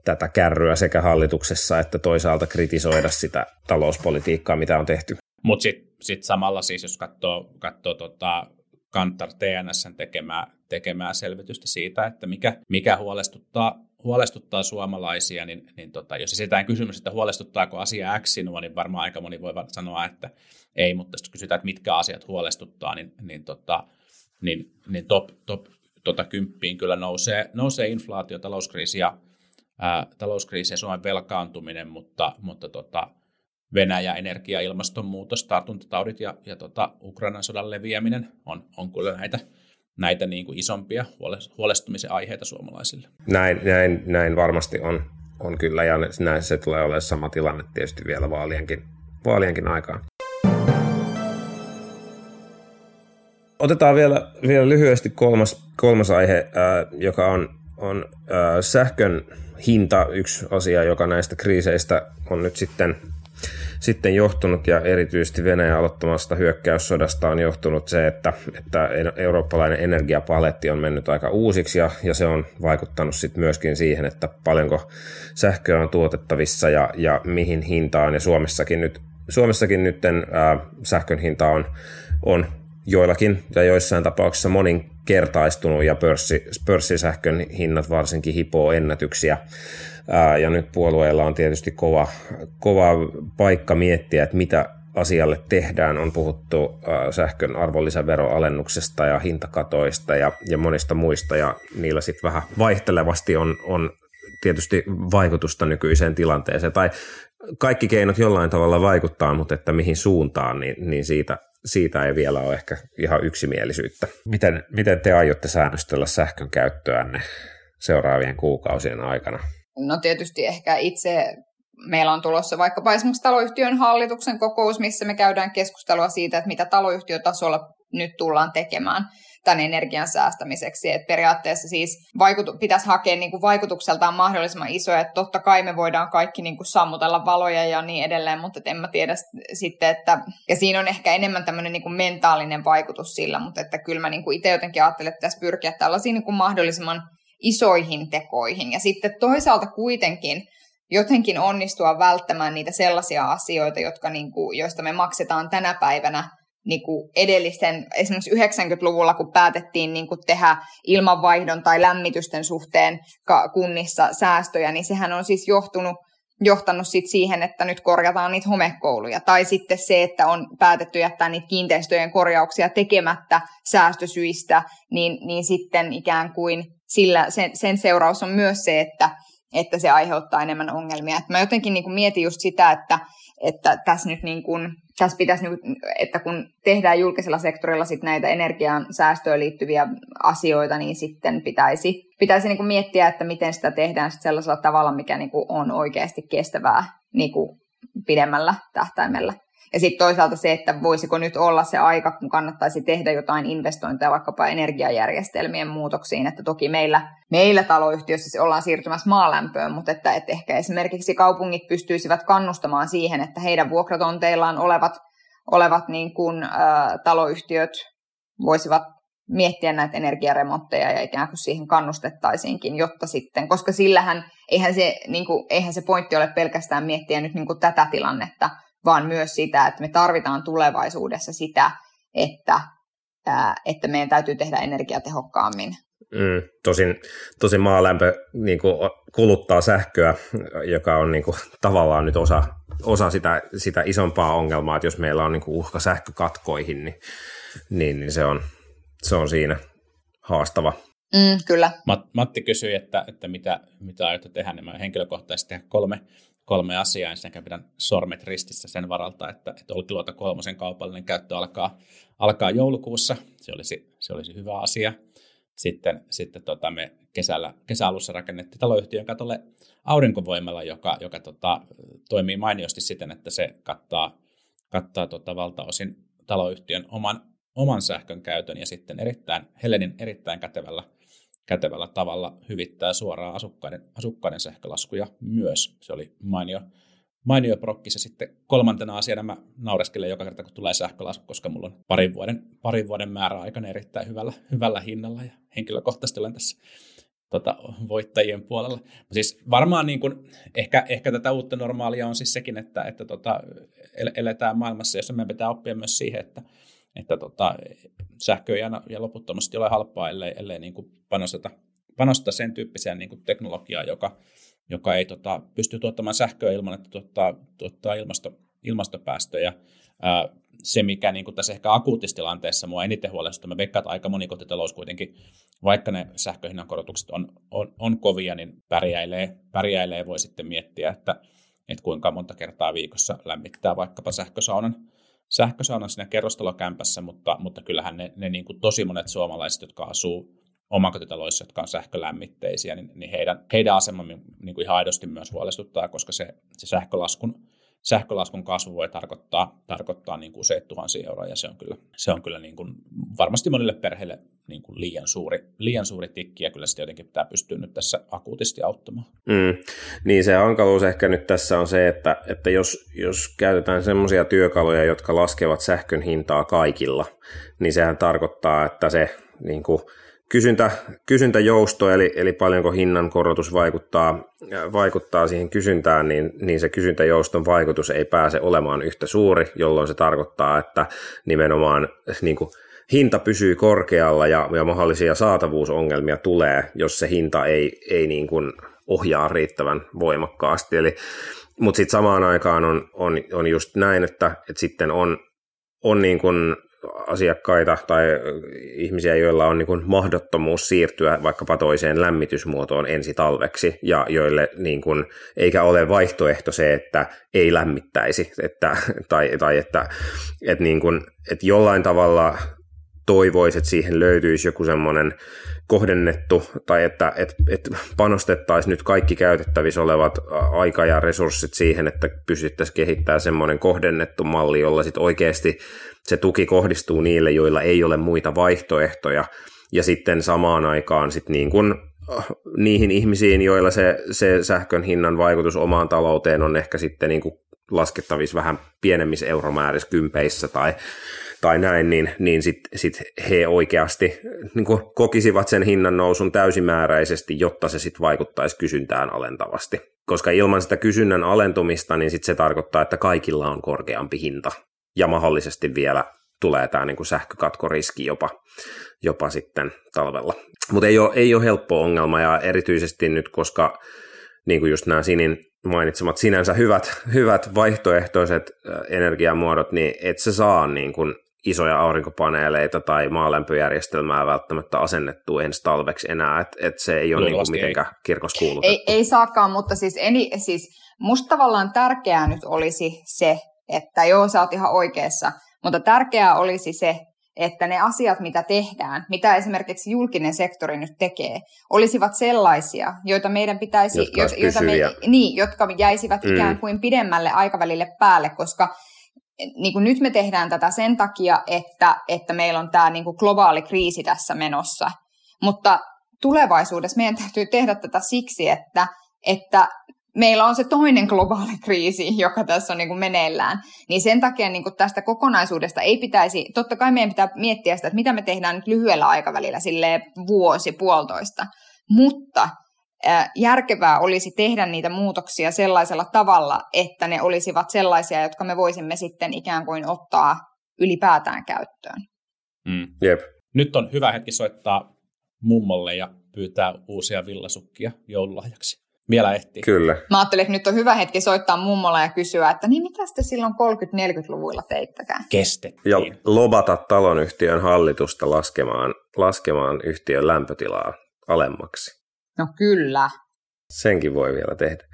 tätä kärryä sekä hallituksessa että toisaalta kritisoida sitä talouspolitiikkaa, mitä on tehty. Mutta sitten sit samalla siis, jos katsoo, katsoo tota Kantar TNSn tekemää, tekemää selvitystä siitä, että mikä, mikä huolestuttaa, huolestuttaa suomalaisia, niin, niin tota, jos esitetään kysymys, että huolestuttaako asia X sinua, niin varmaan aika moni voi sanoa, että ei, mutta jos kysytään, että mitkä asiat huolestuttaa, niin, niin, tota, niin, niin top, top tota kymppiin kyllä nousee, nousee inflaatio, talouskriisi ja, ää, talouskriisi ja Suomen velkaantuminen, mutta, mutta tota, Venäjä, energia, ilmastonmuutos, tartuntataudit ja, ja tota, Ukrainan sodan leviäminen on, on kyllä näitä, näitä niin kuin isompia huolestumisen aiheita suomalaisille. Näin, näin, näin varmasti on, on kyllä, ja näin se tulee olemaan sama tilanne tietysti vielä vaalienkin, vaalienkin aikaan. Otetaan vielä, vielä lyhyesti kolmas, kolmas aihe, ää, joka on, on ää, sähkön hinta, yksi asia, joka näistä kriiseistä on nyt sitten, sitten johtunut ja erityisesti Venäjän aloittamasta hyökkäyssodasta on johtunut se, että, että eurooppalainen energiapaletti on mennyt aika uusiksi ja, ja se on vaikuttanut sitten myöskin siihen, että paljonko sähköä on tuotettavissa ja, ja mihin hintaan ja Suomessakin nyt, Suomessakin nyt sähkön hinta on, on joillakin ja joissain tapauksissa moninkertaistunut ja pörssi, pörssisähkön hinnat varsinkin hipoo ennätyksiä. Ja nyt puolueella on tietysti kova, kova paikka miettiä, että mitä asialle tehdään. On puhuttu sähkön arvonlisäveroalennuksesta ja hintakatoista ja, ja monista muista ja niillä sitten vähän vaihtelevasti on, on tietysti vaikutusta nykyiseen tilanteeseen. Tai kaikki keinot jollain tavalla vaikuttaa, mutta että mihin suuntaan, niin, niin siitä, siitä ei vielä ole ehkä ihan yksimielisyyttä. Miten, miten te aiotte säännöstellä sähkön käyttöänne seuraavien kuukausien aikana? No tietysti ehkä itse meillä on tulossa vaikkapa esimerkiksi taloyhtiön hallituksen kokous, missä me käydään keskustelua siitä, että mitä taloyhtiötasolla nyt tullaan tekemään tämän energian säästämiseksi. Et periaatteessa siis vaikutu, pitäisi hakea niin kuin vaikutukseltaan mahdollisimman isoja, että totta kai me voidaan kaikki niin kuin sammutella valoja ja niin edelleen, mutta en mä tiedä sitten, että, ja siinä on ehkä enemmän tämmöinen niin kuin mentaalinen vaikutus sillä, mutta että kyllä mä niin kuin itse jotenkin ajattelen, että pitäisi pyrkiä tällaisiin niin kuin mahdollisimman isoihin tekoihin. Ja sitten toisaalta kuitenkin jotenkin onnistua välttämään niitä sellaisia asioita, jotka niin kuin, joista me maksetaan tänä päivänä niin kuin edellisten, esimerkiksi 90-luvulla, kun päätettiin niin kuin tehdä ilmanvaihdon tai lämmitysten suhteen kunnissa säästöjä, niin sehän on siis johtunut johtanut sit siihen, että nyt korjataan niitä homekouluja. Tai sitten se, että on päätetty jättää niitä kiinteistöjen korjauksia tekemättä säästösyistä, niin, niin sitten ikään kuin sillä, sen, sen seuraus on myös se, että, että se aiheuttaa enemmän ongelmia. Et mä jotenkin niin mietin just sitä, että, että tässä nyt niin kuin, tässä pitäisi, että kun tehdään julkisella sektorilla sit näitä energian säästöön liittyviä asioita, niin sitten pitäisi, pitäisi niin kuin miettiä, että miten sitä tehdään sit sellaisella tavalla, mikä niin kuin on oikeasti kestävää niin kuin pidemmällä tähtäimellä. Ja sitten toisaalta se, että voisiko nyt olla se aika, kun kannattaisi tehdä jotain investointeja vaikkapa energiajärjestelmien muutoksiin, että toki meillä, meillä taloyhtiössä ollaan siirtymässä maalämpöön, mutta että, että ehkä esimerkiksi kaupungit pystyisivät kannustamaan siihen, että heidän vuokratonteillaan olevat, olevat niin kuin, ä, taloyhtiöt voisivat miettiä näitä energiaremontteja ja ikään kuin siihen kannustettaisiinkin, jotta sitten, koska sillähän eihän se, niin kuin, eihän se pointti ole pelkästään miettiä nyt niin kuin tätä tilannetta, vaan myös sitä, että me tarvitaan tulevaisuudessa sitä, että että meidän täytyy tehdä energiatehokkaammin. Mm, tosin, tosin maalämpö niin kuin, kuluttaa sähköä, joka on niin kuin, tavallaan nyt osa, osa sitä, sitä isompaa ongelmaa, että jos meillä on niin kuin, uhka sähkökatkoihin, niin, niin, niin se, on, se on siinä haastava. Mm, kyllä. Matti kysyi, että, että mitä, mitä aiotte tehdä, niin mä henkilökohtaisesti tehdä kolme, kolme asiaa. Ensinnäkin pidän sormet ristissä sen varalta, että, että Olkiluoto kolmosen kaupallinen käyttö alkaa, alkaa joulukuussa. Se olisi, se olisi hyvä asia. Sitten, sitten tota me kesällä, kesäalussa rakennettiin taloyhtiön katolle aurinkovoimalla, joka, joka tota, toimii mainiosti siten, että se kattaa, kattaa tota valtaosin taloyhtiön oman, oman sähkön käytön ja sitten erittäin, Helenin erittäin kätevällä, kätevällä tavalla hyvittää suoraan asukkaiden, asukkaiden sähkölaskuja myös. Se oli mainio, mainio prokkis. Ja sitten kolmantena asiana mä naureskelen joka kerta, kun tulee sähkölasku, koska mulla on parin vuoden, parin vuoden määräaikana erittäin hyvällä, hyvällä hinnalla ja henkilökohtaisesti olen tässä tota, voittajien puolella. Siis varmaan niin kuin, ehkä, ehkä tätä uutta normaalia on siis sekin, että, että tota, eletään maailmassa, jossa meidän pitää oppia myös siihen, että, että tota, sähkö ei aina ja loputtomasti ole halpaa, ellei, ellei niin kuin panosteta, panosteta sen tyyppiseen niin kuin teknologiaan, joka, joka ei tota, pysty tuottamaan sähköä ilman, että tuottaa, tuottaa ilmasto, ilmastopäästöjä. Ää, se, mikä niin kuin tässä ehkä akuutistilanteessa mua eniten huolestuttaa, mä veikkaan, että aika moni kotitalous kuitenkin, vaikka ne sähköhinnan korotukset on, on, on kovia, niin pärjäilee, pärjäilee, voi sitten miettiä, että, että kuinka monta kertaa viikossa lämmittää vaikkapa sähkösaunan, sähkösaunan siinä kerrostalokämpässä, mutta, mutta kyllähän ne, ne niin kuin tosi monet suomalaiset, jotka asuu omakotitaloissa, jotka on sähkölämmitteisiä, niin, niin heidän, heidän asemamme niin ihan aidosti myös huolestuttaa, koska se, se sähkölaskun, sähkölaskun kasvu voi tarkoittaa, tarkoittaa niin kuin useita tuhansia euroa, ja se on kyllä, se on kyllä niin kuin varmasti monille perheille niin kuin liian, suuri, liian suuri tikki, ja kyllä sitä jotenkin pitää pystyä nyt tässä akuutisti auttamaan. Mm. Niin se hankaluus ehkä nyt tässä on se, että, että jos, jos käytetään semmoisia työkaluja, jotka laskevat sähkön hintaa kaikilla, niin sehän tarkoittaa, että se niin kuin, kysyntä, kysyntäjousto, eli, eli paljonko hinnan korotus vaikuttaa, vaikuttaa siihen kysyntään, niin, niin se kysyntäjouston vaikutus ei pääse olemaan yhtä suuri, jolloin se tarkoittaa, että nimenomaan niin kuin, hinta pysyy korkealla ja, ja mahdollisia saatavuusongelmia tulee, jos se hinta ei, ei niin kuin ohjaa riittävän voimakkaasti. Eli, mutta sitten samaan aikaan on, on, on just näin, että, että sitten on, on niin kuin asiakkaita tai ihmisiä, joilla on niin kuin mahdottomuus siirtyä vaikkapa toiseen lämmitysmuotoon ensi talveksi ja joille niin kuin, eikä ole vaihtoehto se, että ei lämmittäisi että, tai, tai että, että, niin kuin, että jollain tavalla toivoisi, että siihen löytyisi joku semmoinen kohdennettu tai että, että, että panostettaisiin nyt kaikki käytettävissä olevat aika ja resurssit siihen, että pystyttäisiin kehittämään semmoinen kohdennettu malli, jolla sitten oikeasti se tuki kohdistuu niille, joilla ei ole muita vaihtoehtoja. Ja sitten samaan aikaan sit niin kuin niihin ihmisiin, joilla se, se sähkön hinnan vaikutus omaan talouteen on ehkä sitten niin kuin laskettavissa vähän pienemmissä euromäärissä kympeissä tai tai näin, niin, niin sitten sit he oikeasti niin kokisivat sen hinnan nousun täysimääräisesti, jotta se sitten vaikuttaisi kysyntään alentavasti. Koska ilman sitä kysynnän alentumista, niin sit se tarkoittaa, että kaikilla on korkeampi hinta. Ja mahdollisesti vielä tulee tämä niin sähkökatkoriski jopa, jopa sitten talvella. Mutta ei ole, ei ole helppo ongelma ja erityisesti nyt, koska niin kuin just nämä Sinin mainitsemat sinänsä hyvät, hyvät vaihtoehtoiset energiamuodot, niin et se saa niin kuin isoja aurinkopaneeleita tai maalämpöjärjestelmää välttämättä asennettu ensi talveksi enää, että et se ei ole niinku mitenkään kirkos kuulutettu. Ei, ei saakaan, mutta siis, eni, siis musta tavallaan tärkeää nyt olisi se, että joo, sä oot ihan oikeassa, mutta tärkeää olisi se, että ne asiat, mitä tehdään, mitä esimerkiksi julkinen sektori nyt tekee, olisivat sellaisia, joita meidän pitäisi, jotka, jo, joita me, niin, jotka jäisivät mm. ikään kuin pidemmälle aikavälille päälle, koska niin kuin nyt me tehdään tätä sen takia, että, että meillä on tämä niin kuin globaali kriisi tässä menossa. Mutta tulevaisuudessa meidän täytyy tehdä tätä siksi, että, että meillä on se toinen globaali kriisi, joka tässä on niin kuin meneillään. Niin sen takia niin kuin tästä kokonaisuudesta ei pitäisi, totta kai meidän pitää miettiä sitä, että mitä me tehdään nyt lyhyellä aikavälillä, sille vuosi, puolitoista. Mutta järkevää olisi tehdä niitä muutoksia sellaisella tavalla, että ne olisivat sellaisia, jotka me voisimme sitten ikään kuin ottaa ylipäätään käyttöön. Mm. Jep. Nyt on hyvä hetki soittaa mummolle ja pyytää uusia villasukkia joululahjaksi. Vielä ehtii. Kyllä. Mä ajattelin, että nyt on hyvä hetki soittaa mummolla ja kysyä, että niin mitä te silloin 30-40-luvuilla teittekään? Kestettiin. Ja lobata talonyhtiön hallitusta laskemaan, laskemaan yhtiön lämpötilaa alemmaksi. No kyllä. Senkin voi vielä tehdä.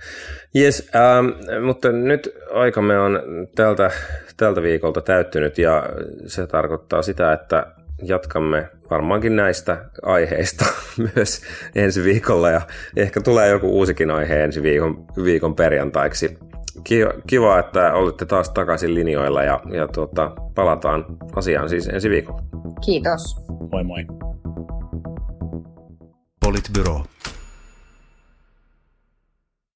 Yes, ähm, mutta nyt aikamme on tältä, tältä viikolta täyttynyt ja se tarkoittaa sitä, että jatkamme varmaankin näistä aiheista myös ensi viikolla ja ehkä tulee joku uusikin aihe ensi viikon, viikon perjantaiksi. Kiva, että olette taas takaisin linjoilla ja, ja tuota, palataan asiaan siis ensi viikolla. Kiitos. Moi moi. Politburo.